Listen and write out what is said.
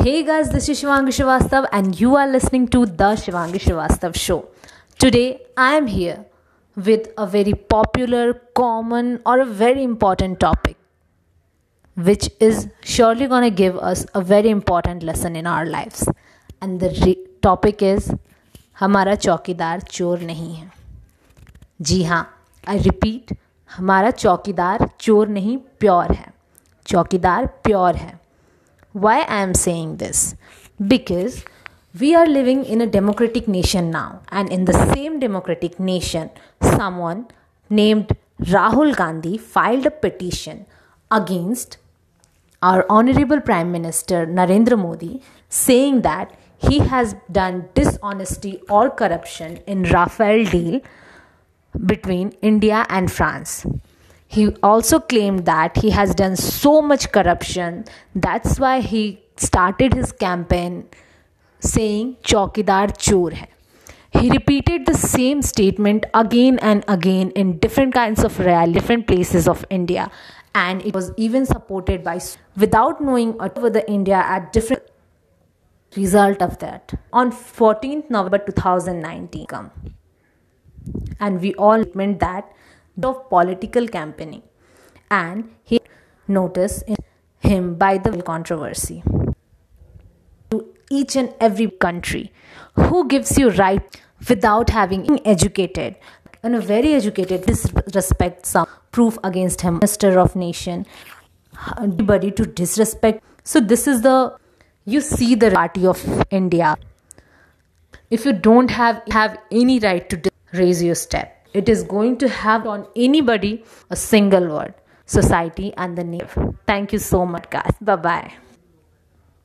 Hey guys, this is Shivangi Srivastav, and you are listening to The Shivangi Srivastav Show. Today, I am here with a very popular, common, or a very important topic, which is surely going to give us a very important lesson in our lives. And the re- topic is हमारा चौकीदार चोर नहीं है जी हाँ I repeat हमारा चौकीदार चोर नहीं प्योर है चौकीदार प्योर है Why I am saying this? Because we are living in a democratic nation now, and in the same democratic nation, someone named Rahul Gandhi filed a petition against our Honorable Prime Minister Narendra Modi, saying that he has done dishonesty or corruption in Rafale deal between India and France. He also claimed that he has done so much corruption. That's why he started his campaign saying Chaukidar Chor hai. He repeated the same statement again and again in different kinds of different places of India. And it was even supported by, without knowing over the India at different result of that. On 14th November 2019, come. And we all meant that of political campaigning. And he noticed him by the controversy. To each and every country who gives you right without having educated? And a very educated disrespect some proof against him minister of nation. Anybody to disrespect. So this is the you see the party of india. If you don't have have any right to raise your step it is going to have on anybody a single word society and the name. Thank you so much guys. Bye bye